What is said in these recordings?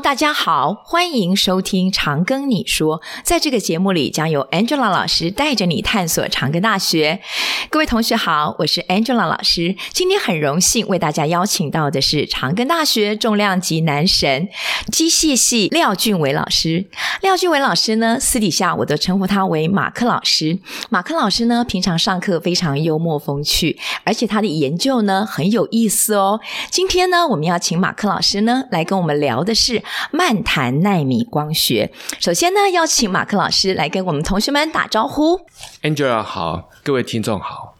大家好，欢迎收听《长庚你说》。在这个节目里，将由 Angela 老师带着你探索长庚大学。各位同学好，我是 Angela 老师。今天很荣幸为大家邀请到的是长庚大学重量级男神机械系廖俊伟老师。廖俊伟老师呢，私底下我都称呼他为马克老师。马克老师呢，平常上课非常幽默风趣，而且他的研究呢很有意思哦。今天呢，我们要请马克老师呢来跟我们聊。的是漫谈纳米光学。首先呢，邀请马克老师来跟我们同学们打招呼。Angela 好，各位听众好。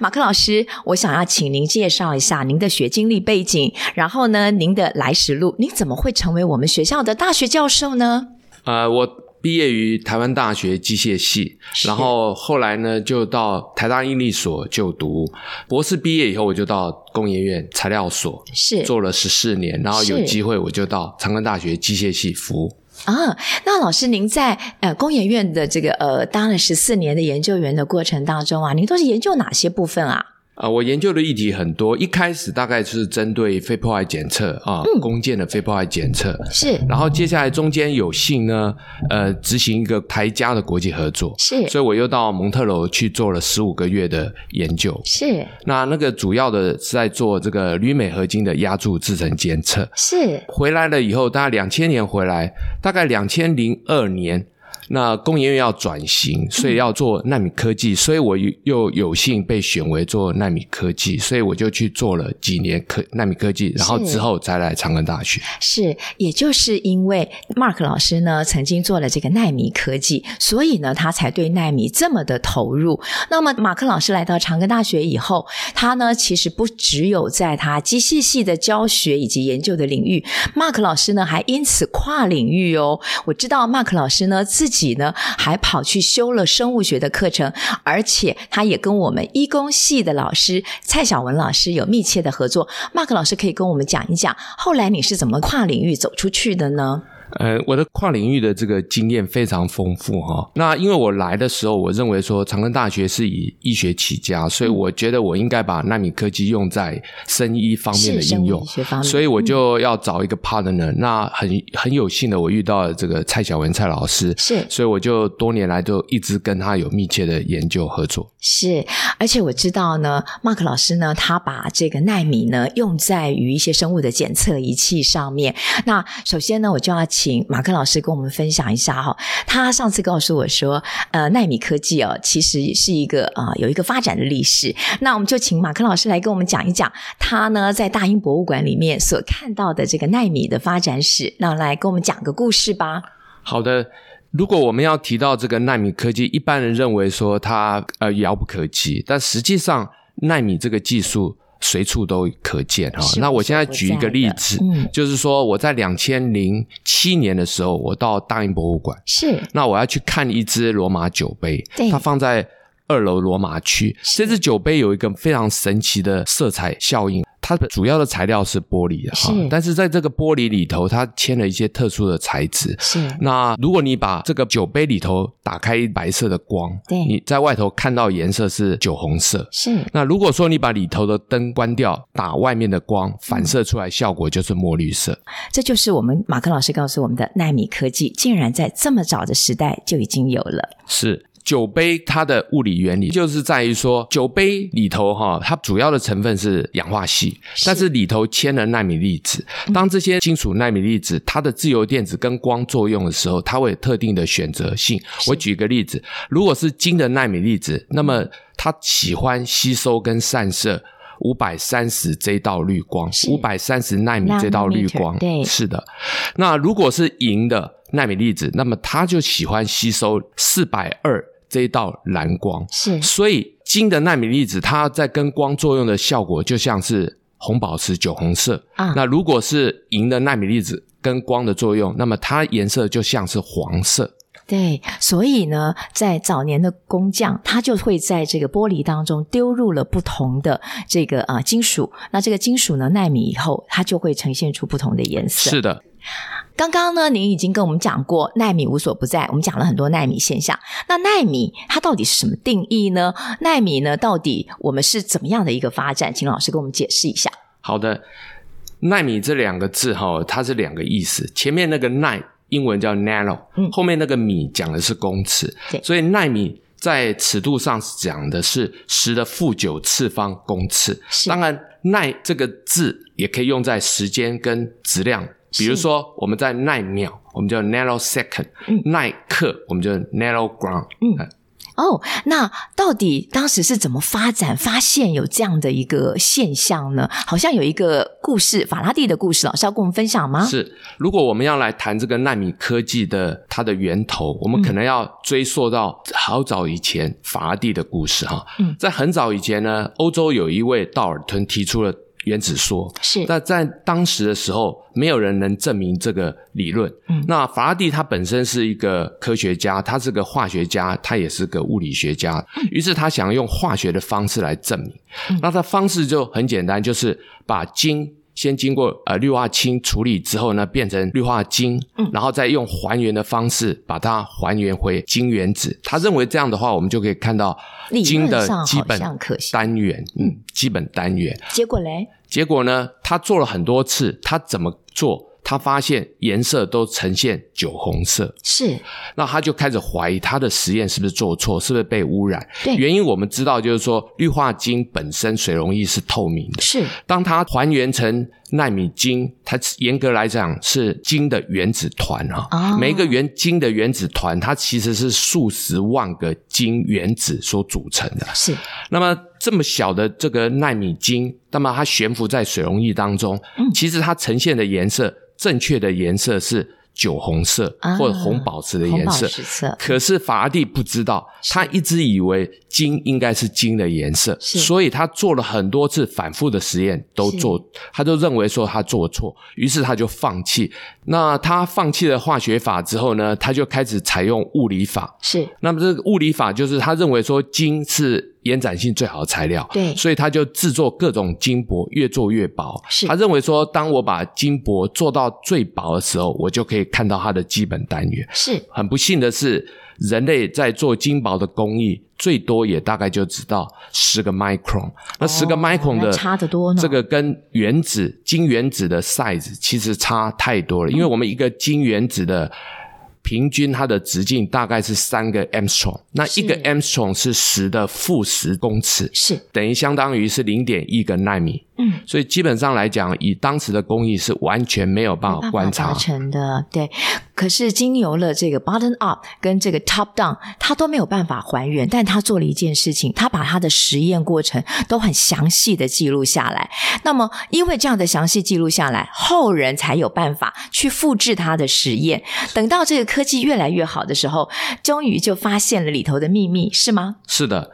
马克老师，我想要请您介绍一下您的学经历背景，然后呢，您的来时路，您怎么会成为我们学校的大学教授呢？呃，我。毕业于台湾大学机械系，然后后来呢，就到台大应力所就读博士。毕业以后，我就到工研院材料所是做了十四年，然后有机会我就到长庚大学机械系服务。啊，那老师您在呃工研院的这个呃当了十四年的研究员的过程当中啊，您都是研究哪些部分啊？啊，我研究的议题很多，一开始大概是针对肺破坏检测啊，弓箭的肺破坏检测是，然后接下来中间有幸呢，呃，执行一个台加的国际合作是，所以我又到蒙特楼去做了十五个月的研究。是，那那个主要的是在做这个铝镁合金的压铸制成监测是，回来了以后，大概两千年回来，大概两千零二年。那工研院要转型，所以要做纳米科技，所以我又有幸被选为做纳米科技，所以我就去做了几年科纳米科技，然后之后再来长庚大学。是，也就是因为 Mark 老师呢曾经做了这个纳米科技，所以呢他才对纳米这么的投入。那么马克老师来到长庚大学以后，他呢其实不只有在他机械系的教学以及研究的领域，Mark 老师呢还因此跨领域哦。我知道 Mark 老师呢自己。己呢，还跑去修了生物学的课程，而且他也跟我们医工系的老师蔡小文老师有密切的合作。Mark 老师可以跟我们讲一讲，后来你是怎么跨领域走出去的呢？呃，我的跨领域的这个经验非常丰富哈。那因为我来的时候，我认为说长庚大学是以医学起家，所以我觉得我应该把纳米科技用在生医方面的应用，所以我就要找一个 partner。嗯、那很很有幸的，我遇到了这个蔡小文蔡老师，是，所以我就多年来都一直跟他有密切的研究合作。是，而且我知道呢，Mark 老师呢，他把这个纳米呢用在于一些生物的检测仪器上面。那首先呢，我就要。请请马克老师跟我们分享一下哈，他上次告诉我说，呃，奈米科技哦，其实是一个啊、有一个发展的历史。那我们就请马克老师来跟我们讲一讲，他呢在大英博物馆里面所看到的这个奈米的发展史。那来跟我们讲个故事吧。好的，如果我们要提到这个奈米科技，一般人认为说它呃遥不可及，但实际上奈米这个技术。随处都可见哈。那我现在举一个例子，嗯、就是说我在两千零七年的时候，我到大英博物馆，是那我要去看一只罗马酒杯，它放在二楼罗马区。这只酒杯有一个非常神奇的色彩效应。它的主要的材料是玻璃的哈，但是在这个玻璃里头，它嵌了一些特殊的材质。是。那如果你把这个酒杯里头打开白色的光，对，你在外头看到颜色是酒红色。是。那如果说你把里头的灯关掉，打外面的光，反射出来效果就是墨绿色。这就是我们马克老师告诉我们的纳米科技，竟然在这么早的时代就已经有了。是。酒杯它的物理原理就是在于说，酒杯里头哈，它主要的成分是氧化矽，但是里头嵌了纳米粒子。当这些金属纳米粒子它的自由电子跟光作用的时候，它会有特定的选择性。我举个例子，如果是金的纳米粒子，那么它喜欢吸收跟散射五百三十这道绿光，五百三十纳米这道绿光，对，是的。那如果是银的纳米粒子，那么它就喜欢吸收四百二。这一道蓝光是，所以金的纳米粒子，它在跟光作用的效果就像是红宝石酒红色啊。那如果是银的纳米粒子跟光的作用，那么它颜色就像是黄色。对，所以呢，在早年的工匠，他就会在这个玻璃当中丢入了不同的这个啊金属。那这个金属呢，纳米以后，它就会呈现出不同的颜色。是的。刚刚呢，您已经跟我们讲过奈米无所不在，我们讲了很多奈米现象。那奈米它到底是什么定义呢？奈米呢，到底我们是怎么样的一个发展？请老师给我们解释一下。好的，奈米这两个字哈，它是两个意思。前面那个奈，英文叫 nano，嗯，后面那个米讲的是公尺，对，所以奈米在尺度上讲的是十的负九次方公尺。是，当然奈这个字也可以用在时间跟质量，比如说我们在奈秒，我们叫 nanosecond，嗯，奈克我们叫 nanogram，嗯。哦，那到底当时是怎么发展、发现有这样的一个现象呢？好像有一个故事，法拉第的故事，老师要跟我们分享吗？是，如果我们要来谈这个纳米科技的它的源头，我们可能要追溯到好早以前法拉第的故事哈。嗯，在很早以前呢，欧洲有一位道尔顿提出了。原子说是，那在当时的时候，没有人能证明这个理论。嗯，那法拉第他本身是一个科学家，他是个化学家，他也是个物理学家。于是他想用化学的方式来证明。嗯，那他方式就很简单，就是把金先经过呃氯化氢处理之后呢，变成氯化金，嗯，然后再用还原的方式把它还原回金原子。他认为这样的话，我们就可以看到。金的基本单元，嗯，基本单元。结果嘞？结果呢？他做了很多次，他怎么做？他发现颜色都呈现酒红色，是。那他就开始怀疑他的实验是不是做错，是不是被污染？对。原因我们知道，就是说氯化金本身水溶液是透明的，是。当它还原成奈米晶，它严格来讲是晶的原子团啊。哦。每一个原晶的原子团，它其实是数十万个晶原子所组成的。是。那么这么小的这个纳米晶，那么它悬浮在水溶液当中，嗯，其实它呈现的颜色。正确的颜色是酒红色或者红宝石的颜色，可是法拉第不知道，他一直以为金应该是金的颜色，所以他做了很多次反复的实验，都做，他就认为说他做错，于是他就放弃。那他放弃了化学法之后呢，他就开始采用物理法。是，那么这个物理法就是他认为说金是。延展性最好的材料，对，所以他就制作各种金箔，越做越薄。是，他认为说，当我把金箔做到最薄的时候，我就可以看到它的基本单元。是，很不幸的是，人类在做金箔的工艺，最多也大概就知道十个 micron。那十个 micron 的差得多呢，这个跟原子金原子的 size 其实差太多了，因为我们一个金原子的。平均它的直径大概是三个 angstrom，那一个 angstrom 是十的负十公尺，是等于相当于是零点一个纳米。嗯，所以基本上来讲，以当时的工艺是完全没有办法观察成的。对，可是经由了这个 bottom up 跟这个 top down，他都没有办法还原。但他做了一件事情，他把他的实验过程都很详细的记录下来。那么，因为这样的详细记录下来，后人才有办法去复制他的实验。等到这个科技越来越好的时候，终于就发现了里头的秘密，是吗？是的。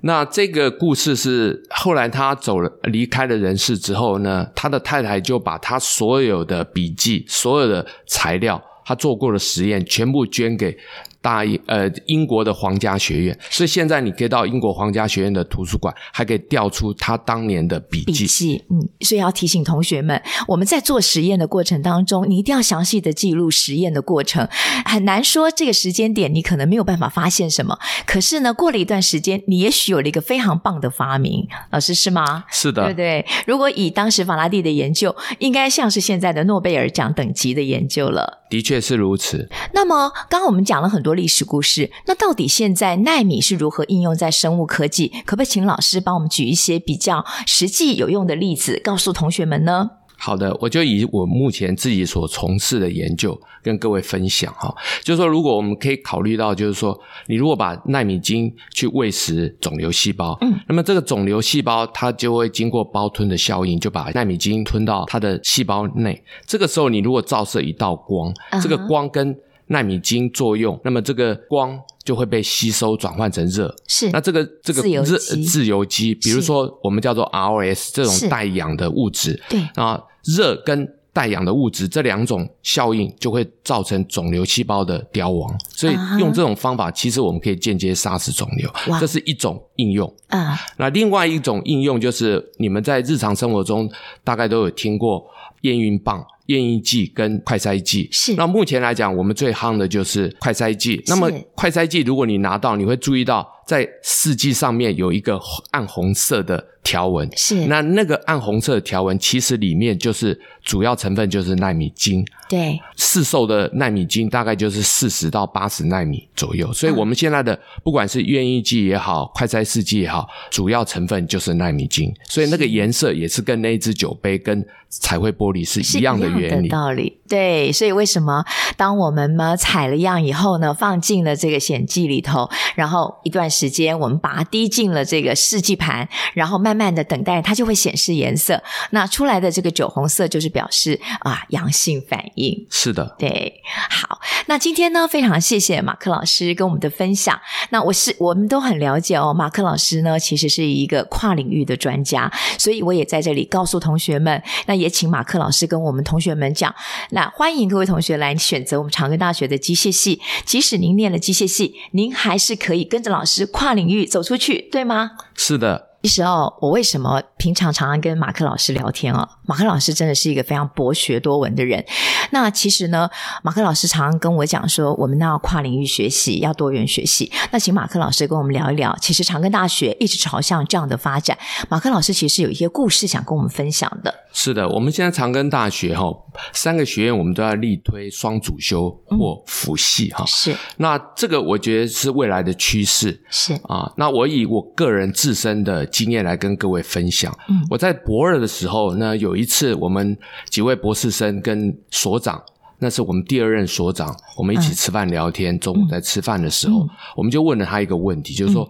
那这个故事是后来他走了，离开了人。人事之后呢，他的太太就把他所有的笔记、所有的材料，他做过的实验，全部捐给。大英呃，英国的皇家学院，所以现在你可以到英国皇家学院的图书馆，还可以调出他当年的笔记。笔记，嗯，所以要提醒同学们，我们在做实验的过程当中，你一定要详细的记录实验的过程。很难说这个时间点你可能没有办法发现什么，可是呢，过了一段时间，你也许有了一个非常棒的发明。老师是吗？是的，对不对？如果以当时法拉第的研究，应该像是现在的诺贝尔奖等级的研究了。的确是如此。那么，刚刚我们讲了很多历史故事，那到底现在纳米是如何应用在生物科技？可不可以请老师帮我们举一些比较实际有用的例子，告诉同学们呢？好的，我就以我目前自己所从事的研究跟各位分享哈，就是说，如果我们可以考虑到，就是说，你如果把纳米金去喂食肿瘤细胞，嗯，那么这个肿瘤细胞它就会经过胞吞的效应，就把纳米金吞到它的细胞内。这个时候，你如果照射一道光，这个光跟奈米晶作用，那么这个光就会被吸收转换成热，是。那这个这个热自由基，比如说我们叫做 ROS 这种带氧的物质，对。啊。热跟带氧的物质这两种效应就会造成肿瘤细胞的凋亡，所以用这种方法，其实我们可以间接杀死肿瘤，这是一种应用。啊，那另外一种应用就是你们在日常生活中大概都有听过验孕棒、验孕剂跟快筛剂。是。那目前来讲，我们最夯的就是快筛剂。那么快筛剂，如果你拿到，你会注意到在试剂上面有一个暗红色的。条纹，是那那个暗红色的条纹，其实里面就是主要成分就是纳米金。对，市售的纳米金大概就是四十到八十纳米左右，所以我们现在的不管是愿意剂也好，快筛试剂也好，主要成分就是纳米金，所以那个颜色也是跟那一只酒杯跟彩绘玻璃是一样的原理。的道理。对，所以为什么当我们呢采了样以后呢，放进了这个显剂里头，然后一段时间我们把它滴进了这个试剂盘，然后慢慢慢的等待它就会显示颜色，那出来的这个酒红色就是表示啊阳性反应。是的，对，好，那今天呢，非常谢谢马克老师跟我们的分享。那我是我们都很了解哦，马克老师呢，其实是一个跨领域的专家，所以我也在这里告诉同学们，那也请马克老师跟我们同学们讲，那欢迎各位同学来选择我们长庚大学的机械系，即使您念了机械系，您还是可以跟着老师跨领域走出去，对吗？是的。其实哦，我为什么平常常常跟马克老师聊天哦？马克老师真的是一个非常博学多闻的人。那其实呢，马克老师常常跟我讲说，我们要跨领域学习，要多元学习。那请马克老师跟我们聊一聊，其实长庚大学一直朝向这样的发展。马克老师其实有一些故事想跟我们分享的。是的，我们现在长庚大学哈，三个学院我们都要力推双主修或辅系哈。是。那这个我觉得是未来的趋势。是啊，那我以我个人自身的经验来跟各位分享。嗯，我在博二的时候呢，有一次我们几位博士生跟所长，那是我们第二任所长，我们一起吃饭聊天。嗯、中午在吃饭的时候，嗯、我们就问了他一个问题，就是说，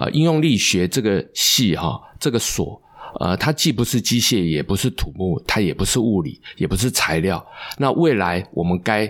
嗯、呃，应用力学这个系哈，这个所，呃，它既不是机械，也不是土木，它也不是物理，也不是材料。那未来我们该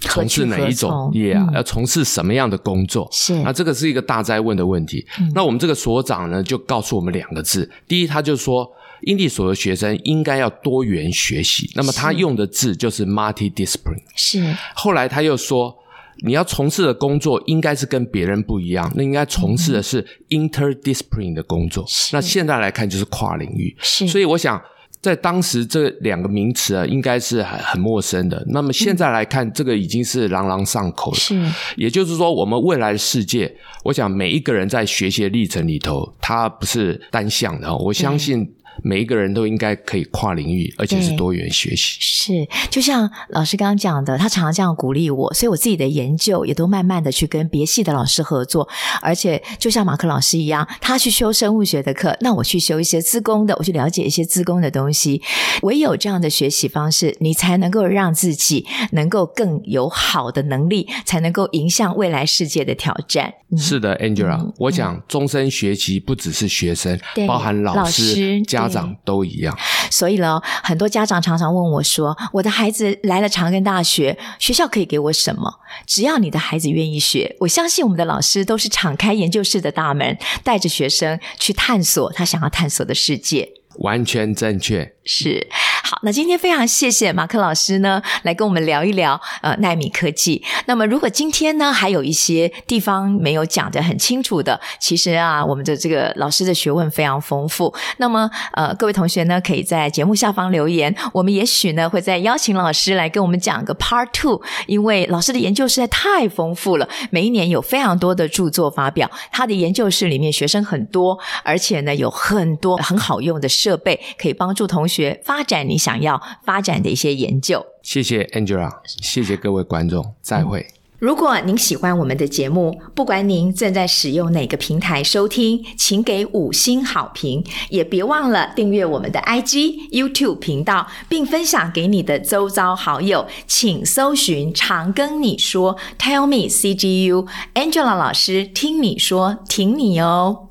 从事哪一种业啊？要从事什么样的工作？是，那这个是一个大哉问的问题。嗯、那我们这个所长呢，就告诉我们两个字：第一，他就说，英地所的学生应该要多元学习。那么他用的字就是 multi-discipline。是。后来他又说，你要从事的工作应该是跟别人不一样，那应该从事的是 interdiscipline 的工作。是。那现在来看就是跨领域。是。所以我想。在当时，这两个名词啊，应该是很很陌生的。那么现在来看，嗯、这个已经是朗朗上口了。是，也就是说，我们未来的世界，我想每一个人在学习的历程里头，它不是单向的。我相信。每一个人都应该可以跨领域，而且是多元学习。是，就像老师刚刚讲的，他常常这样鼓励我，所以我自己的研究也都慢慢的去跟别系的老师合作。而且，就像马克老师一样，他去修生物学的课，那我去修一些资工的，我去了解一些资工的东西。唯有这样的学习方式，你才能够让自己能够更有好的能力，才能够迎向未来世界的挑战。嗯、是的，Angela，、嗯、我讲终身学习不只是学生，对包含老师、老师家长都一样。所以呢，很多家长常常问我说：“我的孩子来了长庚大学，学校可以给我什么？”只要你的孩子愿意学，我相信我们的老师都是敞开研究室的大门，带着学生去探索他想要探索的世界。完全正确。是，好，那今天非常谢谢马克老师呢，来跟我们聊一聊呃奈米科技。那么如果今天呢还有一些地方没有讲得很清楚的，其实啊我们的这个老师的学问非常丰富。那么呃各位同学呢可以在节目下方留言，我们也许呢会再邀请老师来跟我们讲个 Part Two，因为老师的研究实在太丰富了，每一年有非常多的著作发表，他的研究室里面学生很多，而且呢有很多很好用的设备可以帮助同学。发展你想要发展的一些研究。谢谢 Angela，谢谢各位观众，再会。如果您喜欢我们的节目，不管您正在使用哪个平台收听，请给五星好评，也别忘了订阅我们的 IG、YouTube 频道，并分享给你的周遭好友。请搜寻“常跟你说 ”，Tell me CGU，Angela 老师听你说，挺你哦。